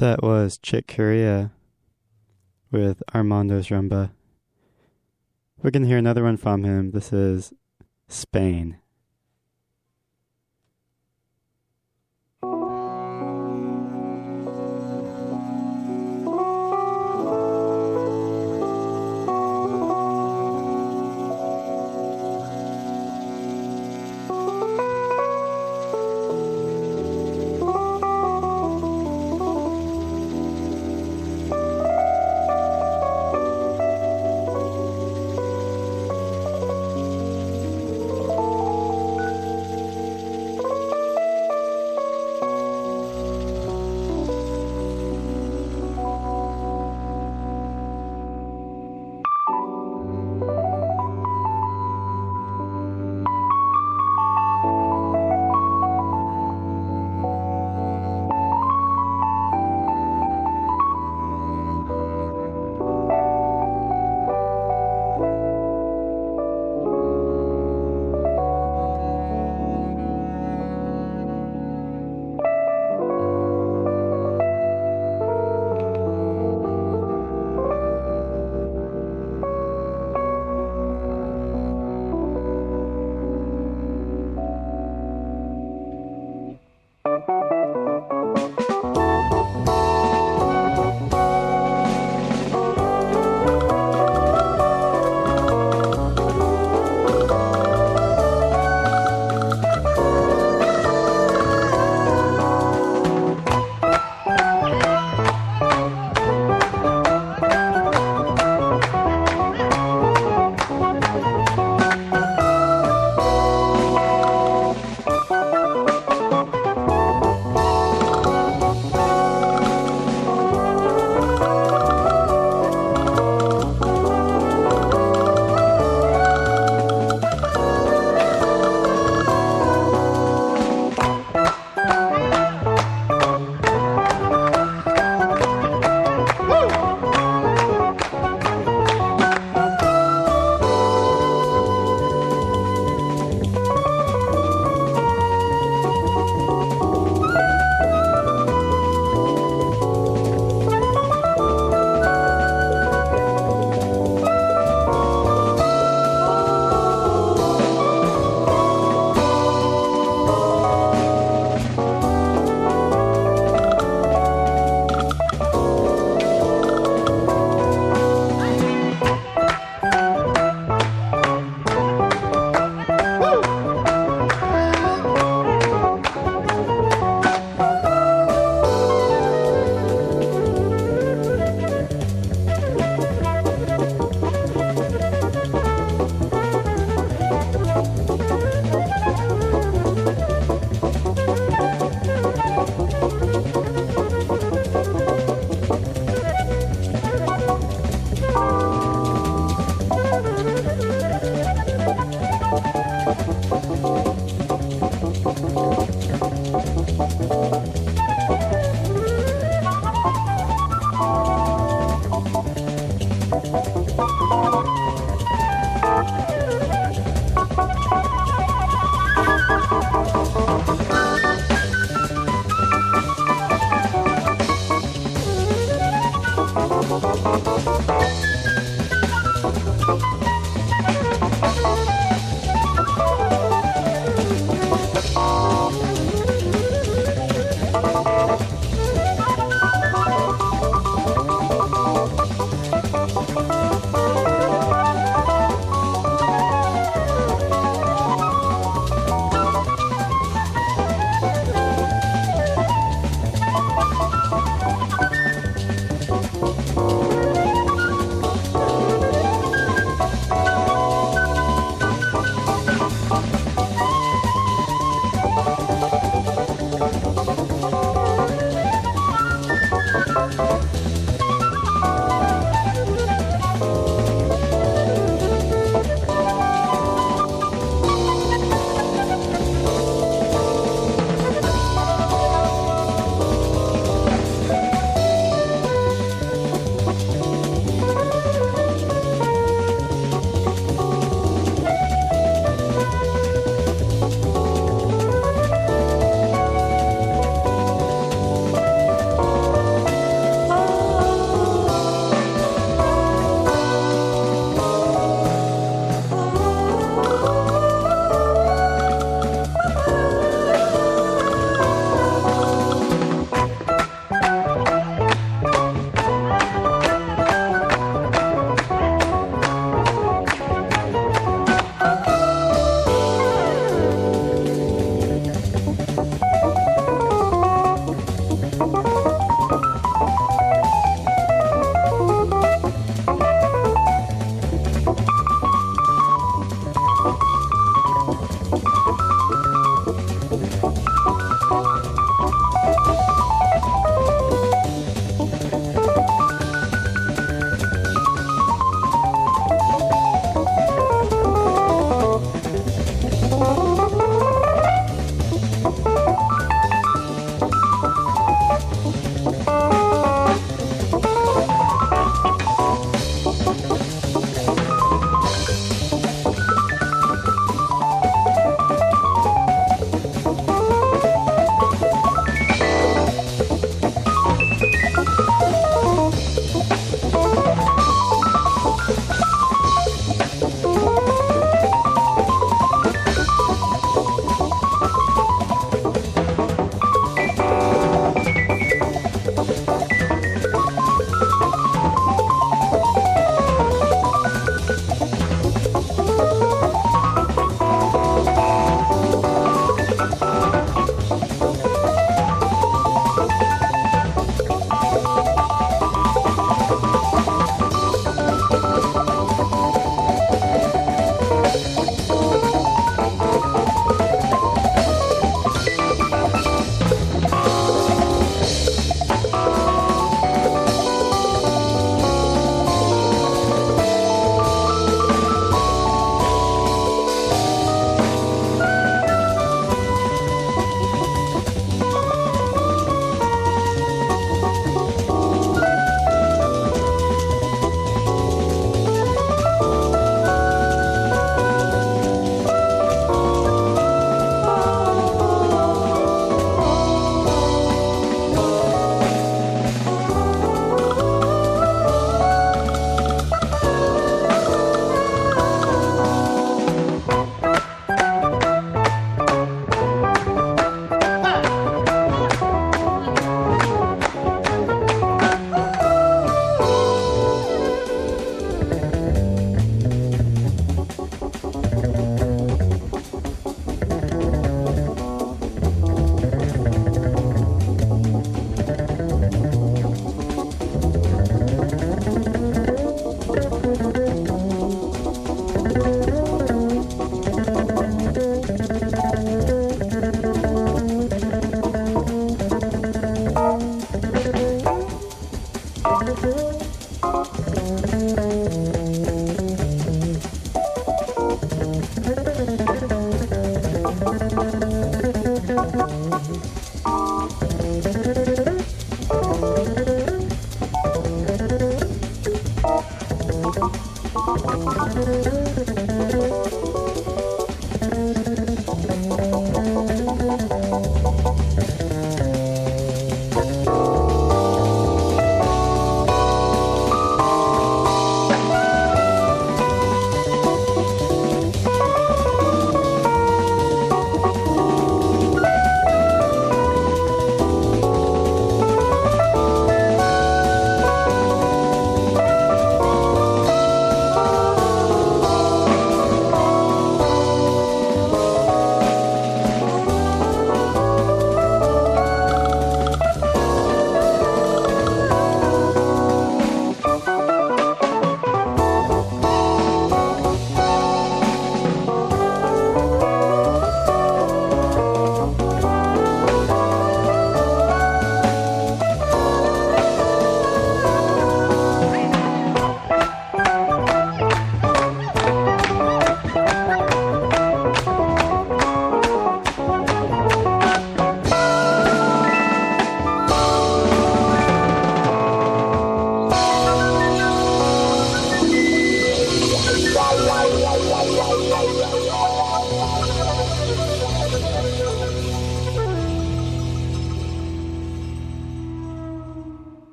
That was Chick Corea with Armando's Rumba. We're going to hear another one from him. This is Spain.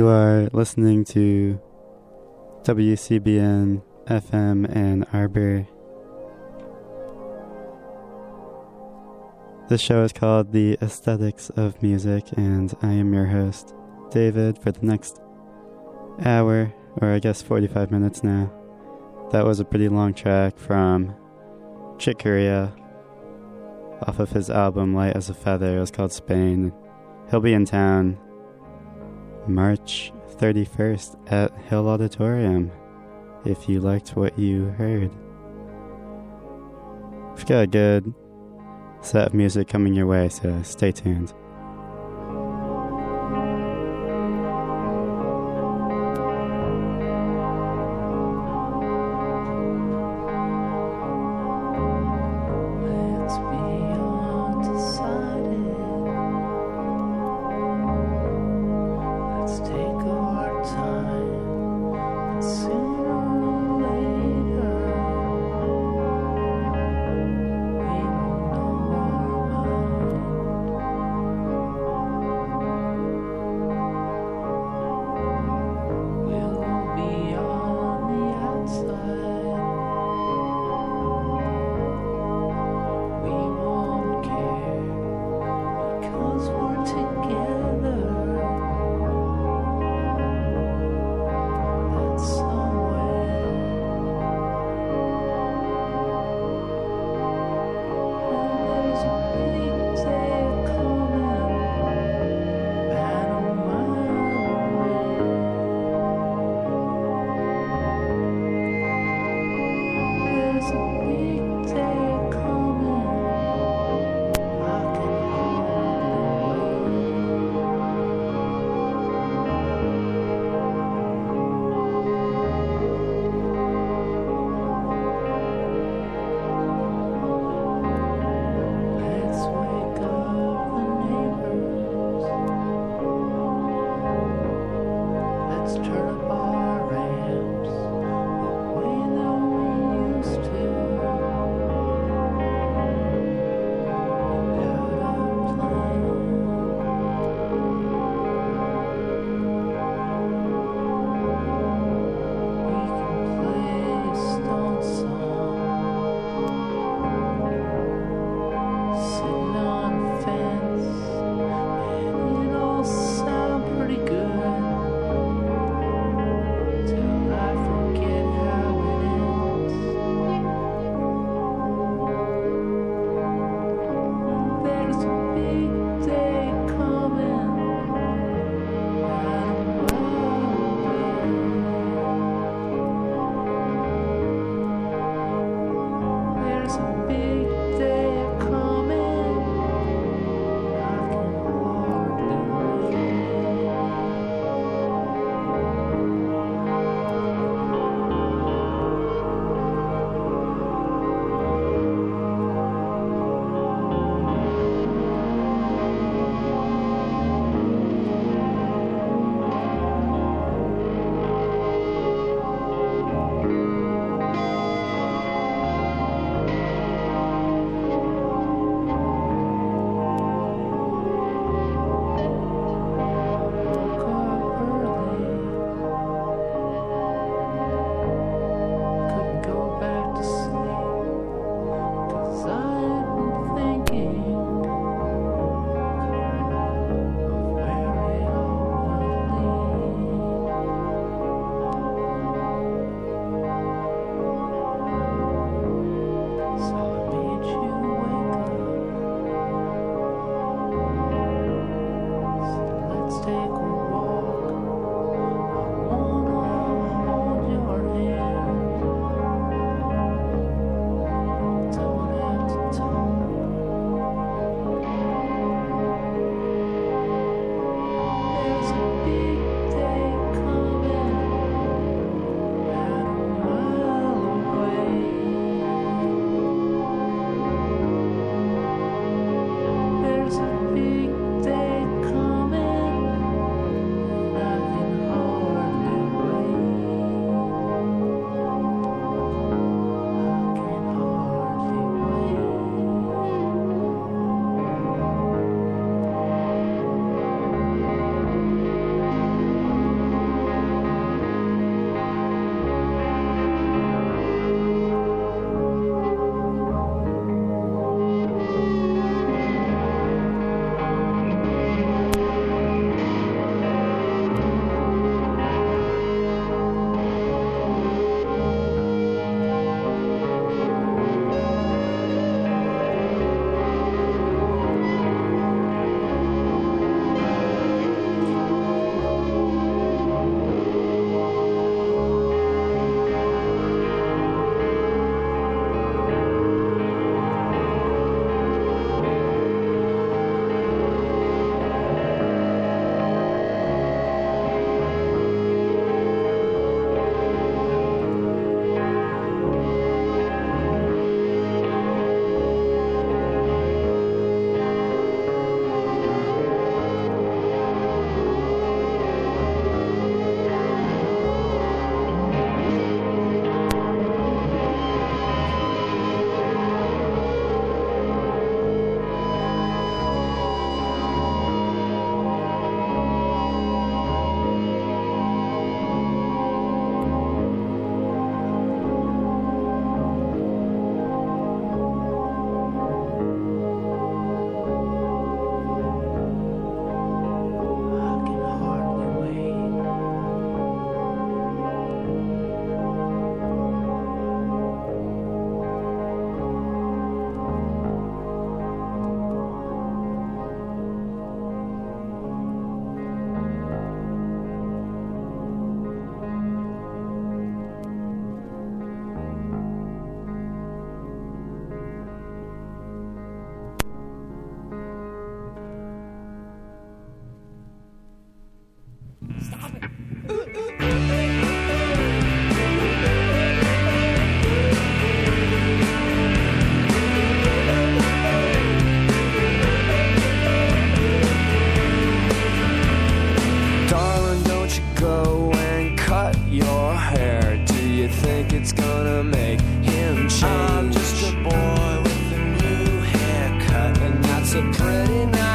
You are listening to WCBN FM Ann Arbor. This show is called The Aesthetics of Music, and I am your host, David, for the next hour, or I guess 45 minutes now. That was a pretty long track from Chick Corea off of his album Light as a Feather. It was called Spain. He'll be in town March 31st at Hill Auditorium if you liked what you heard. We've got a good set of music coming your way, so stay tuned.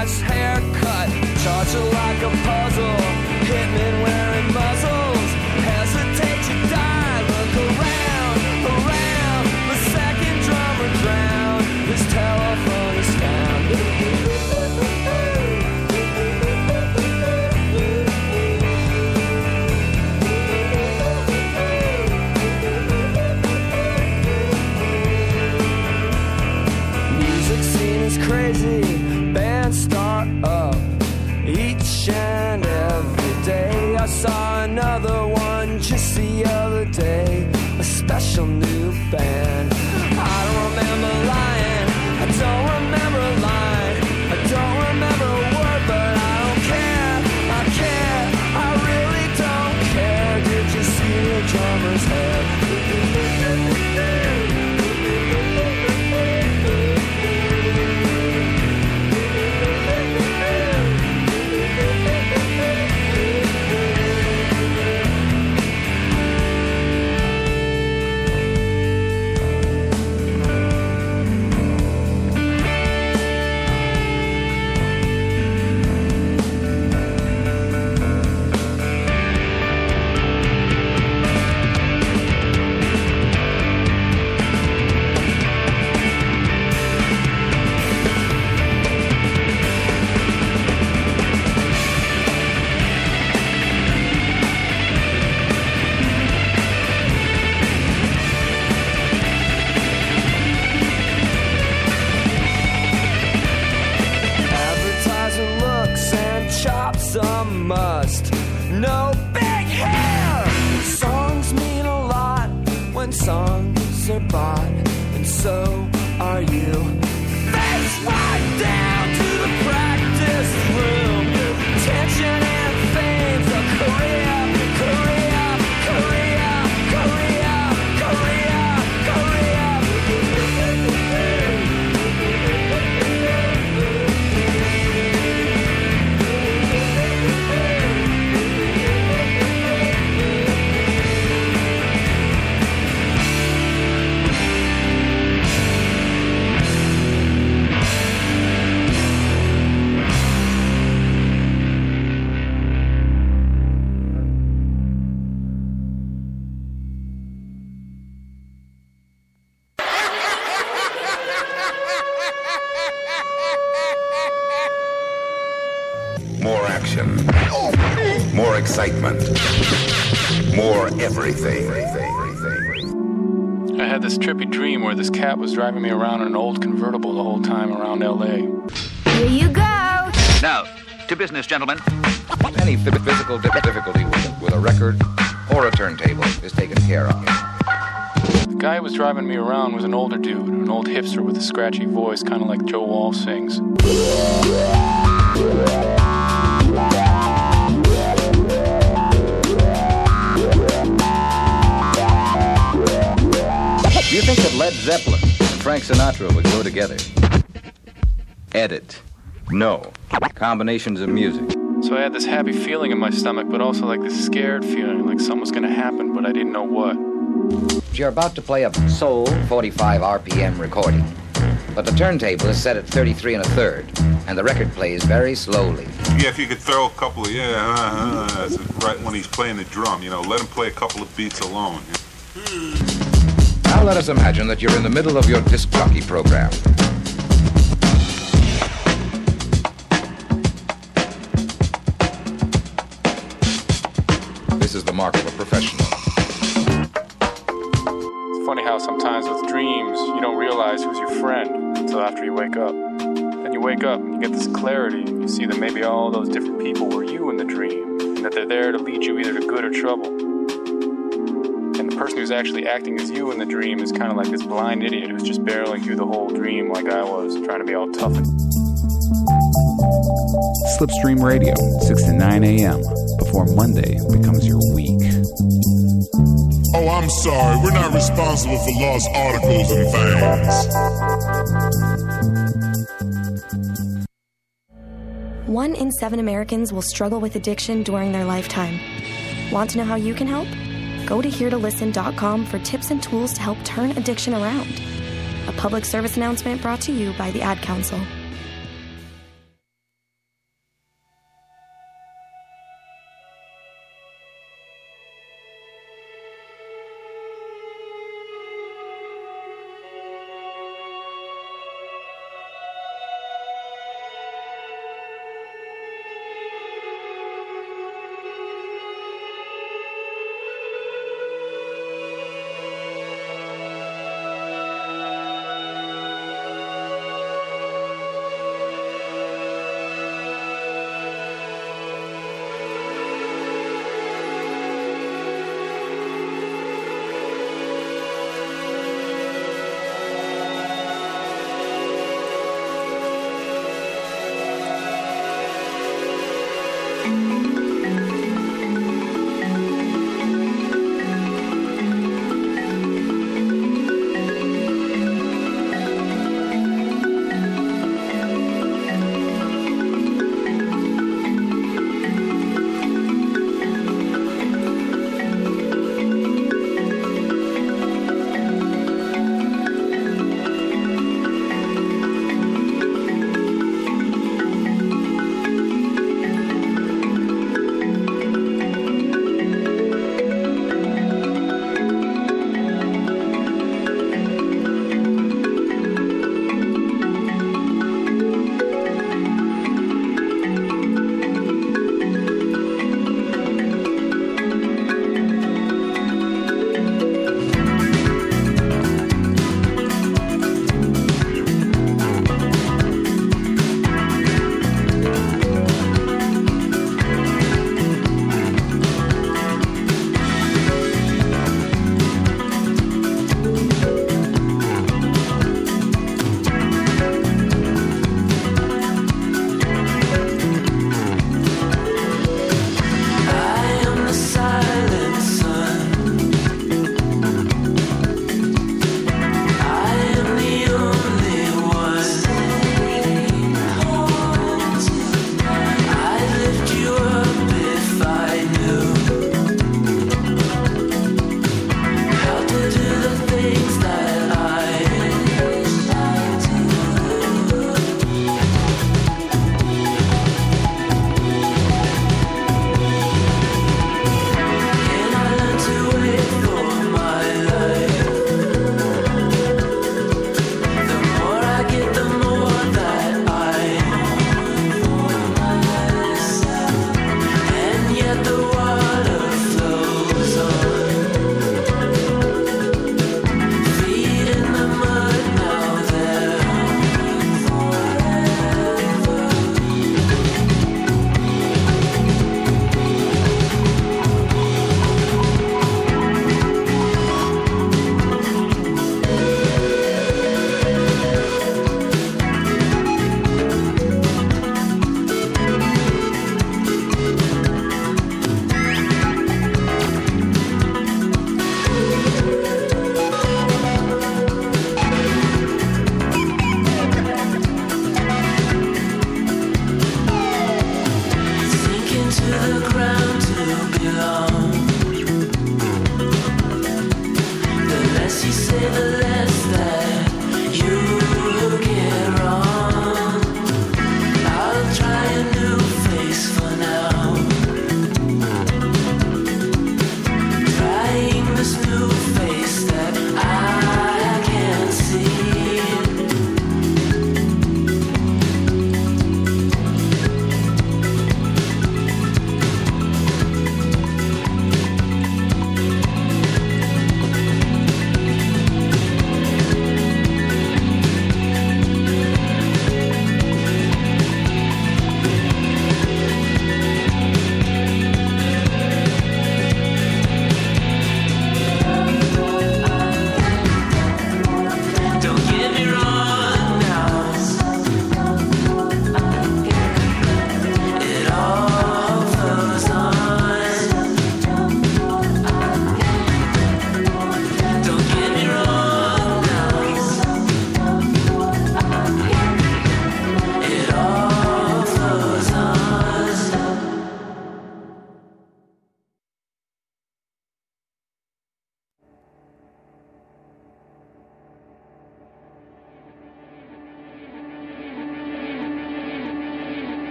nice haircut. Charge it like a and so are you. Face right down! Cat was driving me around in an old convertible the whole time around LA. Here you go. Now, to business, gentlemen. Any physical difficulty with a record or a turntable is taken care of. The guy who was driving me around was an older dude, an old hipster with a scratchy voice, kind of like Joe Wall sings. Do you think that Led Zeppelin and Frank Sinatra would go together? Edit. No. Combinations of music. So I had this happy feeling in my stomach, but also like this scared feeling, like something was going to happen, but I didn't know what. You're about to play a soul 45 RPM recording, but the turntable is set at 33 and a third, and the record plays very slowly. Yeah, if you could throw a couple of yeah, uh, uh, right when he's playing the drum, you know, let him play a couple of beats alone. Now let us imagine that you're in the middle of your disc jockey program. This is the mark of a professional. It's funny how sometimes with dreams, you don't realize who's your friend until after you wake up. Then you wake up and you get this clarity, you see that maybe all those different people were you in the dream, and that they're there to lead you either to good or trouble. And the person who's actually acting as you in the dream is kind of like this blind idiot who's just barreling through the whole dream like I was, trying to be all tough and Slipstream Radio, 6 to 9 a.m., before Monday becomes your week. Oh, I'm sorry. We're not responsible for lost articles and things. One in seven Americans will struggle with addiction during their lifetime. Want to know how you can help? Go to heretolisten.com for tips and tools to help turn addiction around. A public service announcement brought to you by the Ad Council.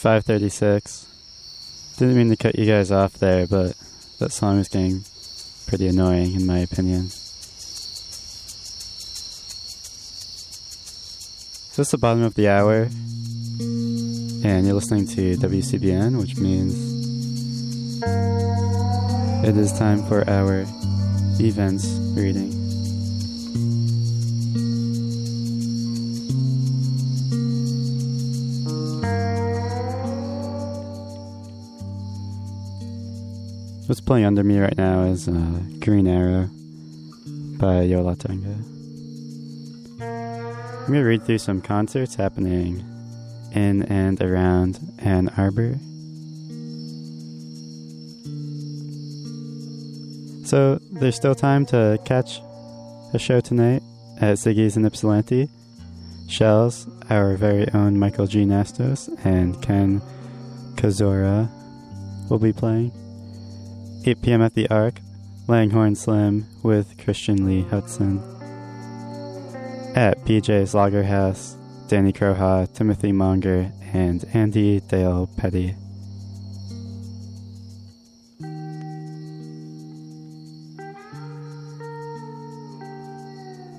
5:36. Didn't mean to cut you guys off there, but that song is getting pretty annoying in my opinion. So it's the bottom of the hour, and you're listening to WCBN, which means it is time for our events reading. What's playing under me right now is uh, Green Arrow by Yo La Tengo. I'm going to read through some concerts happening in and around Ann Arbor. So there's still time to catch a show tonight at Ziggy's in Ypsilanti. Shells, our very own Michael G. Nastos, and Ken Kozora will be playing. 8 p.m. at the Arc, Langhorne Slim with Christian Lee Hudson. At BJ's Lager House, Danny Kroha, Timothy Monger, and Andy Dale Petty.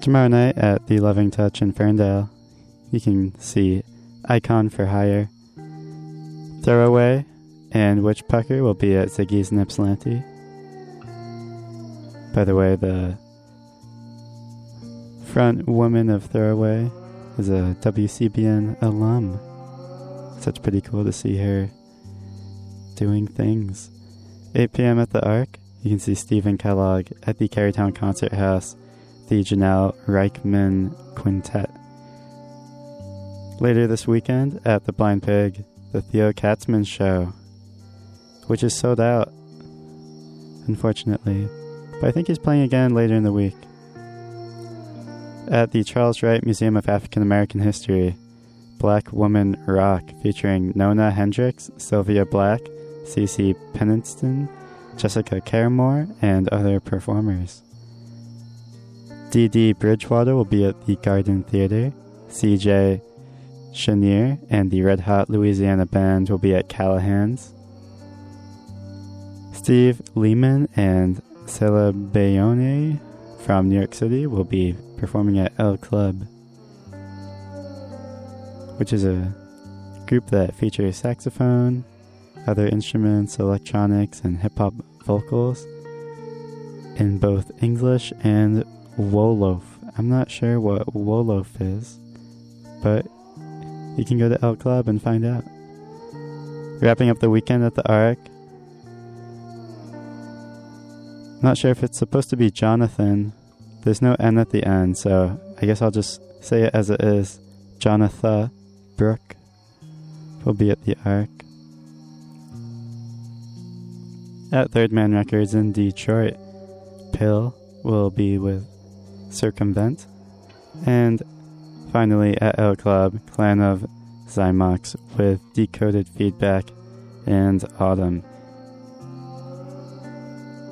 Tomorrow night at the Loving Touch in Ferndale, you can see Icon for Hire, Throwaway, and Witch Pucker will be at Ziggy's in. By the way, the front woman of Throwaway is a WCBN alum. Such pretty cool to see her doing things. 8 p.m. at the Arc, you can see Stephen Kellogg at the Kerrytown Concert House, the Janelle Reichman Quintet. Later this weekend at the Blind Pig, the Theo Katzman Show, which is sold out, unfortunately. But I think he's playing again later in the week. At the Charles Wright Museum of African American History, Black Woman Rock featuring Nona Hendryx, Sylvia Black, Cece Pennington, Jessica Care Moore, and other performers. Dee Dee Bridgewater will be at the Garden Theater. C.J. Chenier and the Red Hot Louisiana Band will be at Callahan's. Steve Lehman and Sélébéyone from New York City will be performing at El Club, which is a group that features saxophone, other instruments, electronics, and hip hop vocals in both English and Wolof. I'm not sure what Wolof is, but you can go to El Club and find out. Wrapping up the weekend at the Arc. Not sure if it's supposed to be Jonathan. There's no N at the end, so I guess I'll just say it as it is. Jonathan Brooke will be at the Arc. At Third Man Records in Detroit, Pill will be with Circumvent. And finally at El Club, Clan of Xymox with Decoded Feedback and Autumn.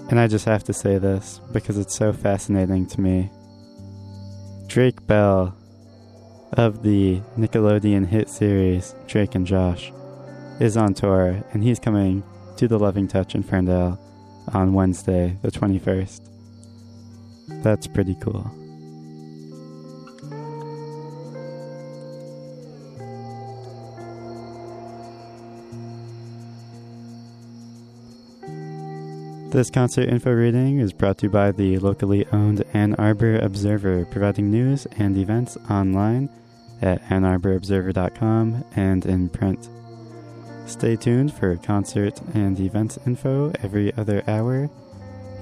And I just have to say this because it's so fascinating to me. Drake Bell of the Nickelodeon hit series Drake and Josh is on tour and he's coming to the Loving Touch in Ferndale on Wednesday, the 21st. That's pretty cool. This concert info reading is brought to you by the locally owned Ann Arbor Observer, providing news and events online at annarborobserver.com and in print. Stay tuned for concert and events info every other hour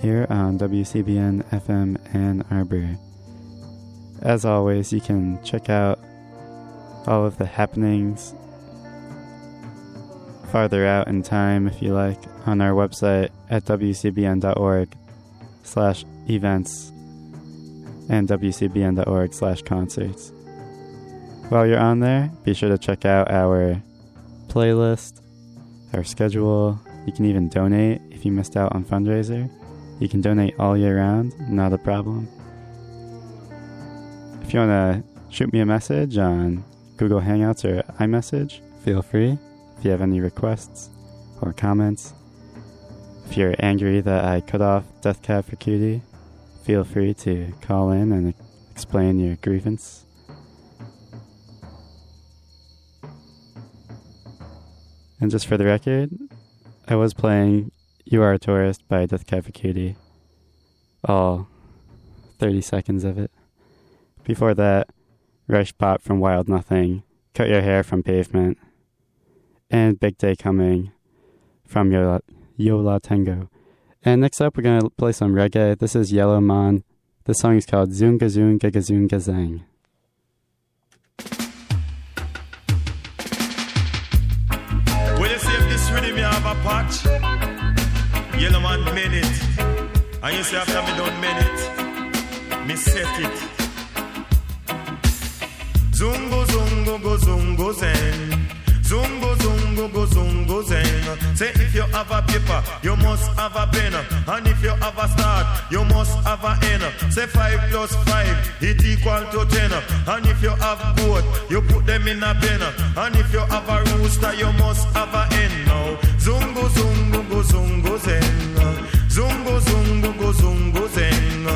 here on WCBN FM Ann Arbor. As always, you can check out all of the happenings farther out in time if you like on our website at wcbn.org slash events and wcbn.org slash concerts. While you're on there, be sure to check out our playlist, our schedule. You can even donate if you missed out on fundraiser. You can donate all year round, not a problem. If you want to shoot me a message on Google Hangouts or iMessage, feel free. If you have any requests or comments, if you're angry that I cut off Death Cab for Cutie, feel free to call in and explain your grievance. And just for the record, I was playing You Are a Tourist by Death Cab for Cutie. All 30 seconds of it. Before that, Rush Pop from Wild Nothing, Cut Your Hair from Pavement, and Big Day Coming from Yola, Yo La Tengo. And next up, we're going to play some reggae. This is Yellow Man. The song is called Zunga Zunga Gazunga Zang. Well, you see if this rhythm you have a patch, Yellow Man made it. And you see after me done made it, me set it. Zungo, zungo, go, zungo, zen. Zungo, zungo, go, zungo, zen. Say if you have a paper, you must have a pen. And if you have a start, you must have a end. Say five plus five, it equal to ten. And if you have both, you put them in a pen. And if you have a rooster, you must have a hen. Now, zungo, zungo, go, zungo, zen. Zungo, zungo, go, zungo, zen.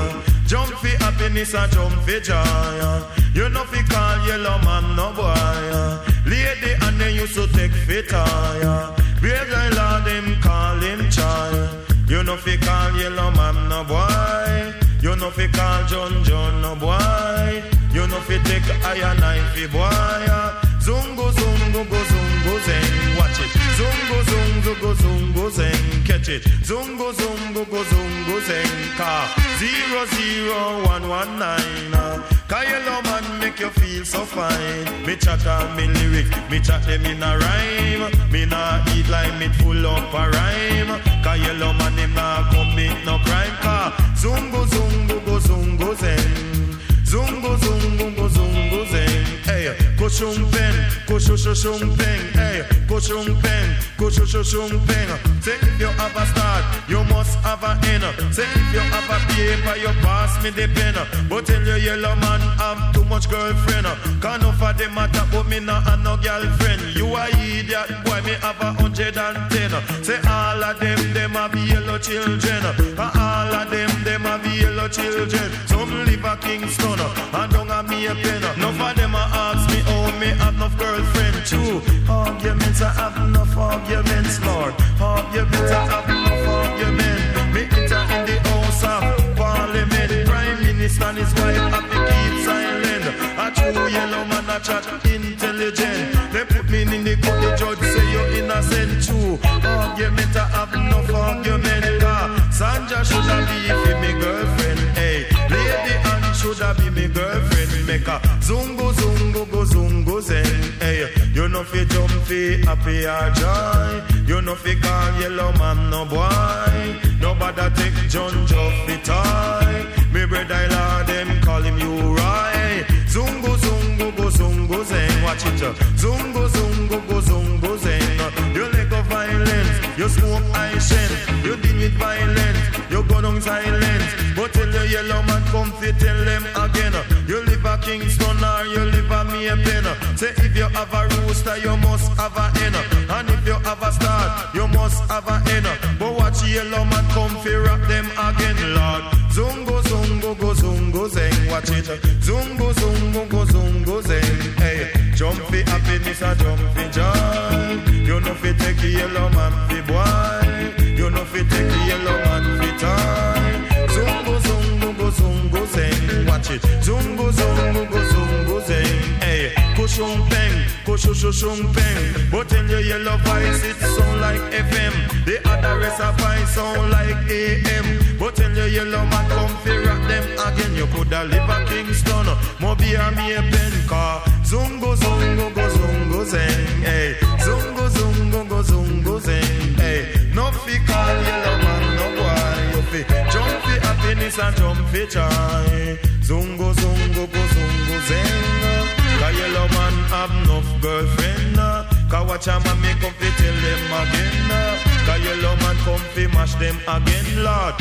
Jump for happiness and jump for joy. You know fi call yellow man no boy. Lady and they used to take fit ah, tire. Brave like Lord them call him child. You know fi call yellow man no boy. You know fi call John John no boy. You know fi take iron knife boy. Zungo zungo go zungo zeng. Watch it. Zungo zungo go zungo zeng. Catch it. Zungo zungo go zungo zeng. Car zero zero one one nine. uh. Man make you feel so fine. Me chat on me lyric, me chat them in a rhyme. Me nah eat like me full up a rhyme. Cause man him nah commit no crime. Cause zungo zungo go zungo zeng. Zungo zungo go zungo zeng. Hey, shu shu. Hey, go shung go shu shu shung peng. Say if you have a start, you must have a end. Say if you have a paper, you pass me the pen. But tell you yellow man have too much girlfriend. Can't no for them matter, but me not have no girlfriend. You a idiot, boy, me have a hundred and ten. Say all of them, them have yellow children. And all of them, them have yellow children. Some live a Kingston, uh, and don't have me a pen. None of them a ask me, me have no girlfriend. True, arguments, I have enough arguments, Lord. Arguments, I have enough arguments. Me enter in the house of parliament. Prime Minister and his wife have to keep silent. A true yellow man, a chat intelligent. They put me in the court, the judge say you're innocent. True, argument, I have enough argument. Sanja should have be me girlfriend. Hey, lady Annie should have be me girlfriend. Make a zungo happy or joy. You know fi call yellow man no boy. Nobody take John Joffy toy. Me brother Lord them call him you right. Zungo zungo go zungo zen. Watch it. uh. Zungo zungo go zungo zen. You let go violence. You smoke high shen. You deal with violence. You go down silence. Yellow man come fi tell them again. You live a Kingston or you live a Maypen. Say if you have a rooster, you must have a hen. And if you have a star, you must have a hen. But watch yellow man come fi rap them again, Lord. Zungo, zungo, go, zungo, zeng. Watch it. Zungo, zungo, go, zungo, zeng. Hey, jump fi happiness and jump fi joy. You know fi take yellow man fi boy. You know fi take yellow man fi tie. Watch it. Zungo, zungo, go, zungo, zeng. Hey, kushung peng, kushushung peng. But in your yellow voice it sound like FM. The other rest of sound like AM. But in your yellow man come fi rock them again. You coulda live a Kingston, Mobi or me a pen car. Zungo, zungo, go, zungo, zeng. Hey, zungo, zungo, go, zungo, zeng. Hey, no fi call yellow man, no boy. You fi jump fi happiness and jump fi joy. Zungo, zungo, go, zungo, zeng. Cause yellow man have enough girlfriend. uh. Cause watch a man me come fi tell them again. uh. Cause yellow man come fi mash them again, Lord.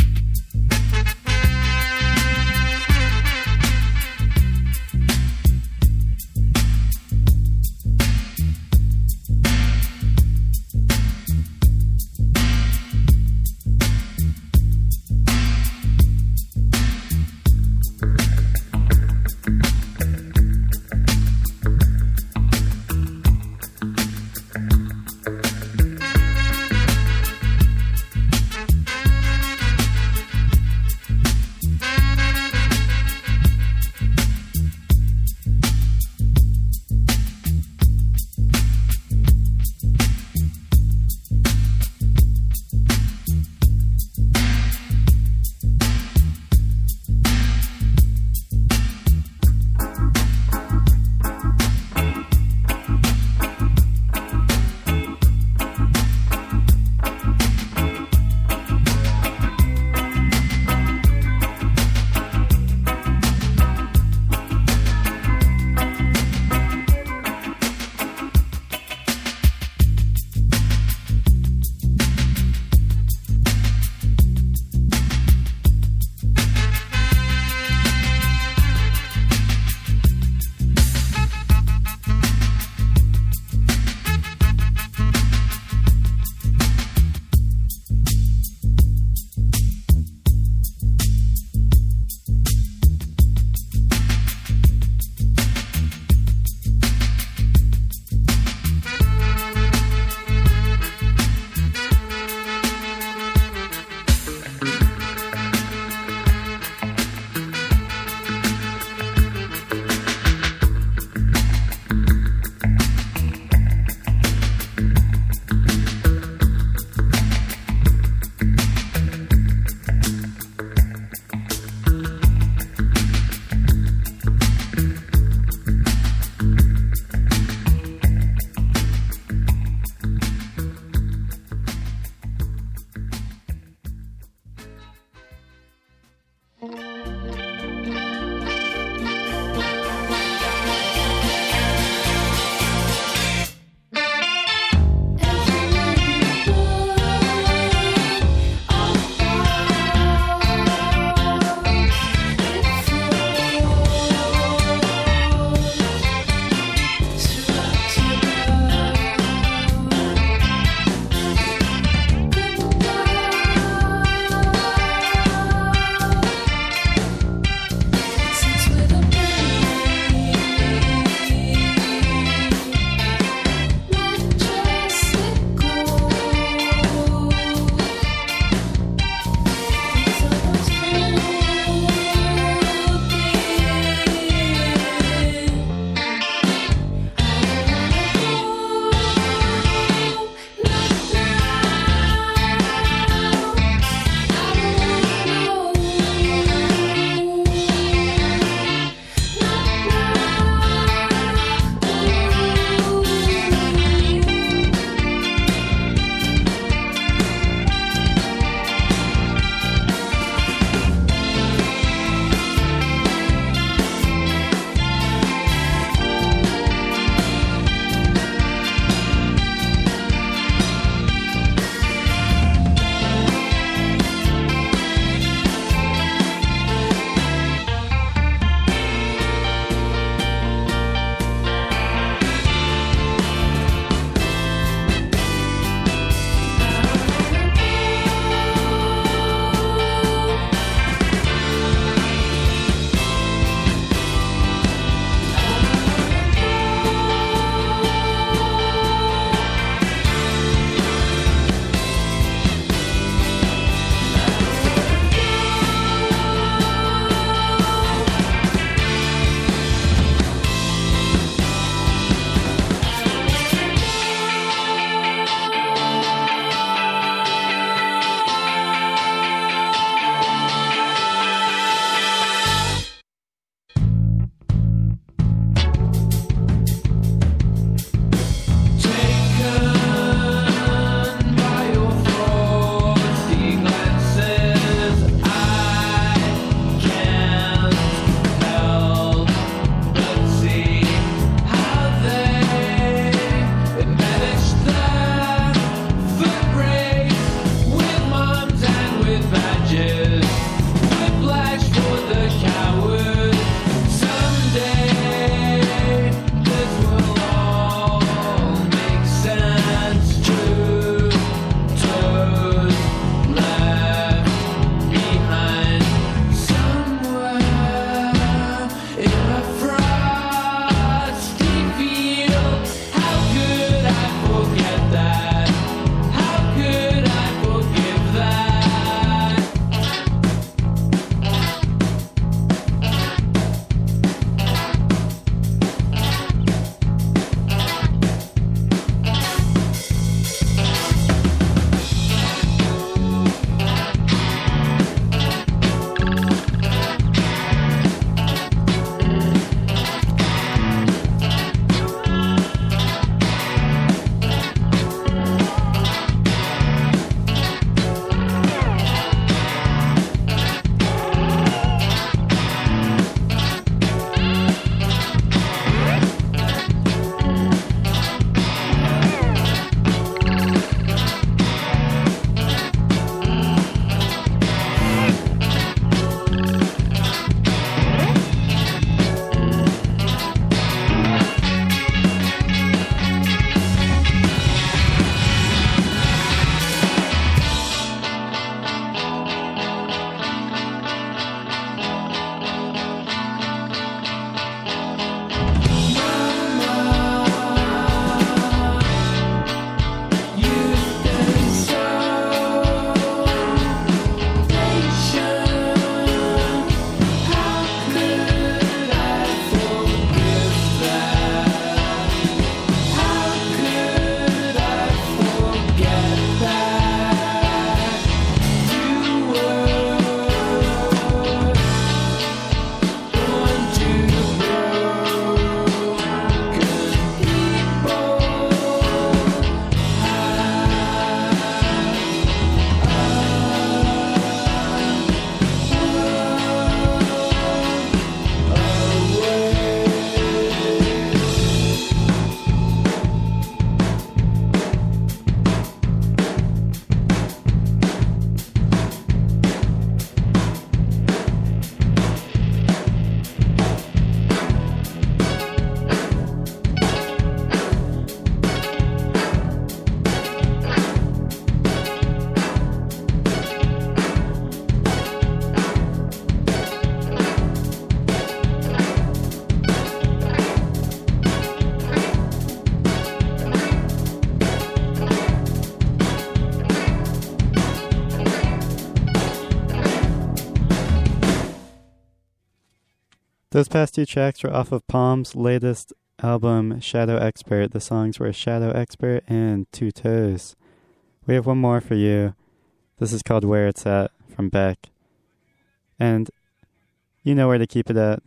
Those past two tracks were off of Palm's latest album, Shadow Expert. The songs were Shadow Expert and Two Toes. We have one more for you. This is called Where It's At from Beck. And you know where to keep it at.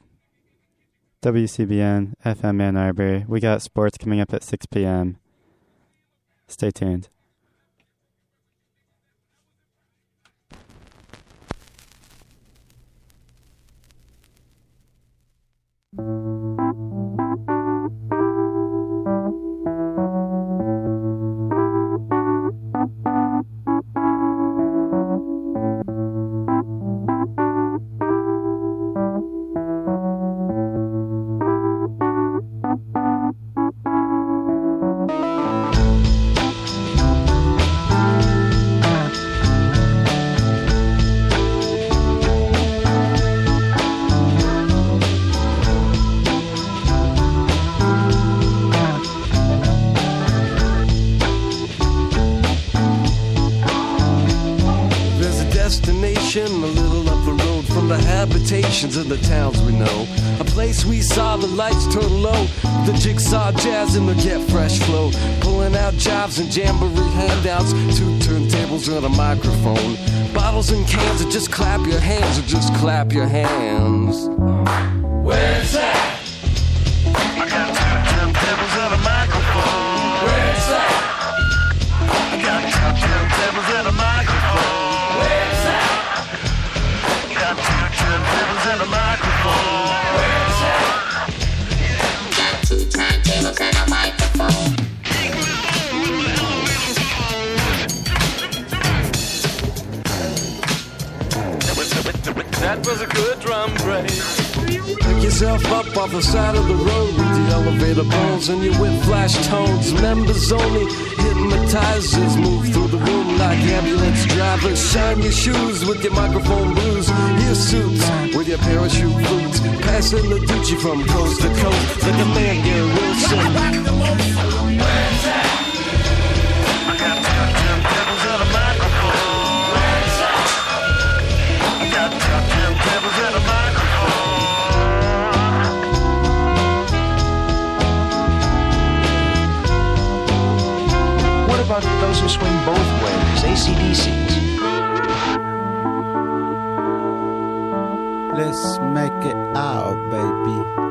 WCBN, FM Ann Arbor. We got sports coming up at 6 p.m. Stay tuned. There's the habitations of the towns we know. A place we saw the lights turn low, the jigsaw jazz and the get fresh flow. Pulling out jobs and jamboree handouts, two turntables and a microphone. Bottles and cans, or just clap your hands, or just clap your hands. That was a good drum break. Pick yourself up off the side of the road with the elevator bones and your whip flash tones. Members only, hypnotizers move through the room like ambulance drivers. Shine your shoes with your microphone blues. Your suits with your parachute boots. Passing the Gucci from coast to coast like a man, Gary Wilson. Those who swing both ways, ACDCs? Let's make it out, baby.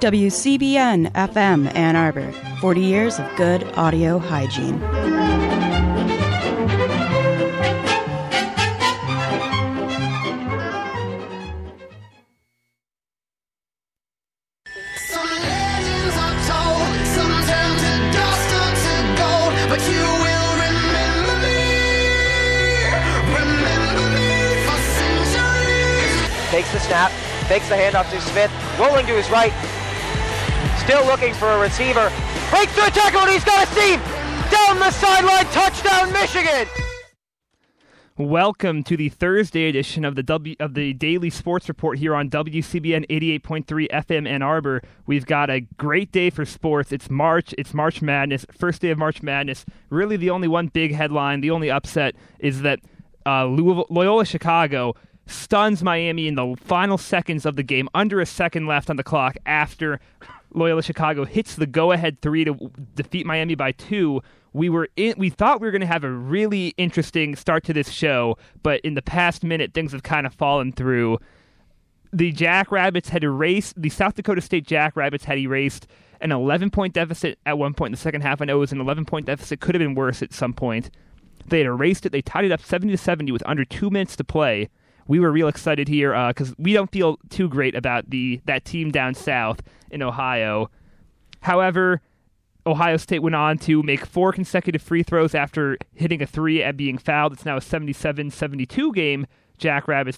WCBN FM Ann Arbor, 40 years of good audio hygiene. Takes the snap, fakes the handoff to Smith, rolling to his right, still looking for a receiver. Breaks through a tackle and he's got a seam! Down the sideline, touchdown Michigan! Welcome to the Thursday edition of the W of the Daily Sports Report here on WCBN 88.3 FM Ann Arbor. We've got a great day for sports. It's March, it's March Madness, first day of March Madness. Really the only one big headline, the only upset is that uh, Loyola Chicago stuns Miami in the final seconds of the game, under a second left on the clock after Loyola Chicago hits the go-ahead 3 to defeat Miami by 2 we were in, we thought we were going to have a really interesting start to this show, but in the past minute, things have kind of fallen through. The Jackrabbits had erased the South Dakota State Jackrabbits had erased an 11 point deficit at one point in the second half. I know it was an 11 point deficit, could have been worse at some point. They had erased it. They tied it up 70 to 70 with under two minutes to play. We were real excited here because uh, we don't feel too great about the that team down south in Ohio. However, Ohio State went on to make four consecutive free throws after hitting a three and being fouled. It's now a 77 72 game. Jackrabbits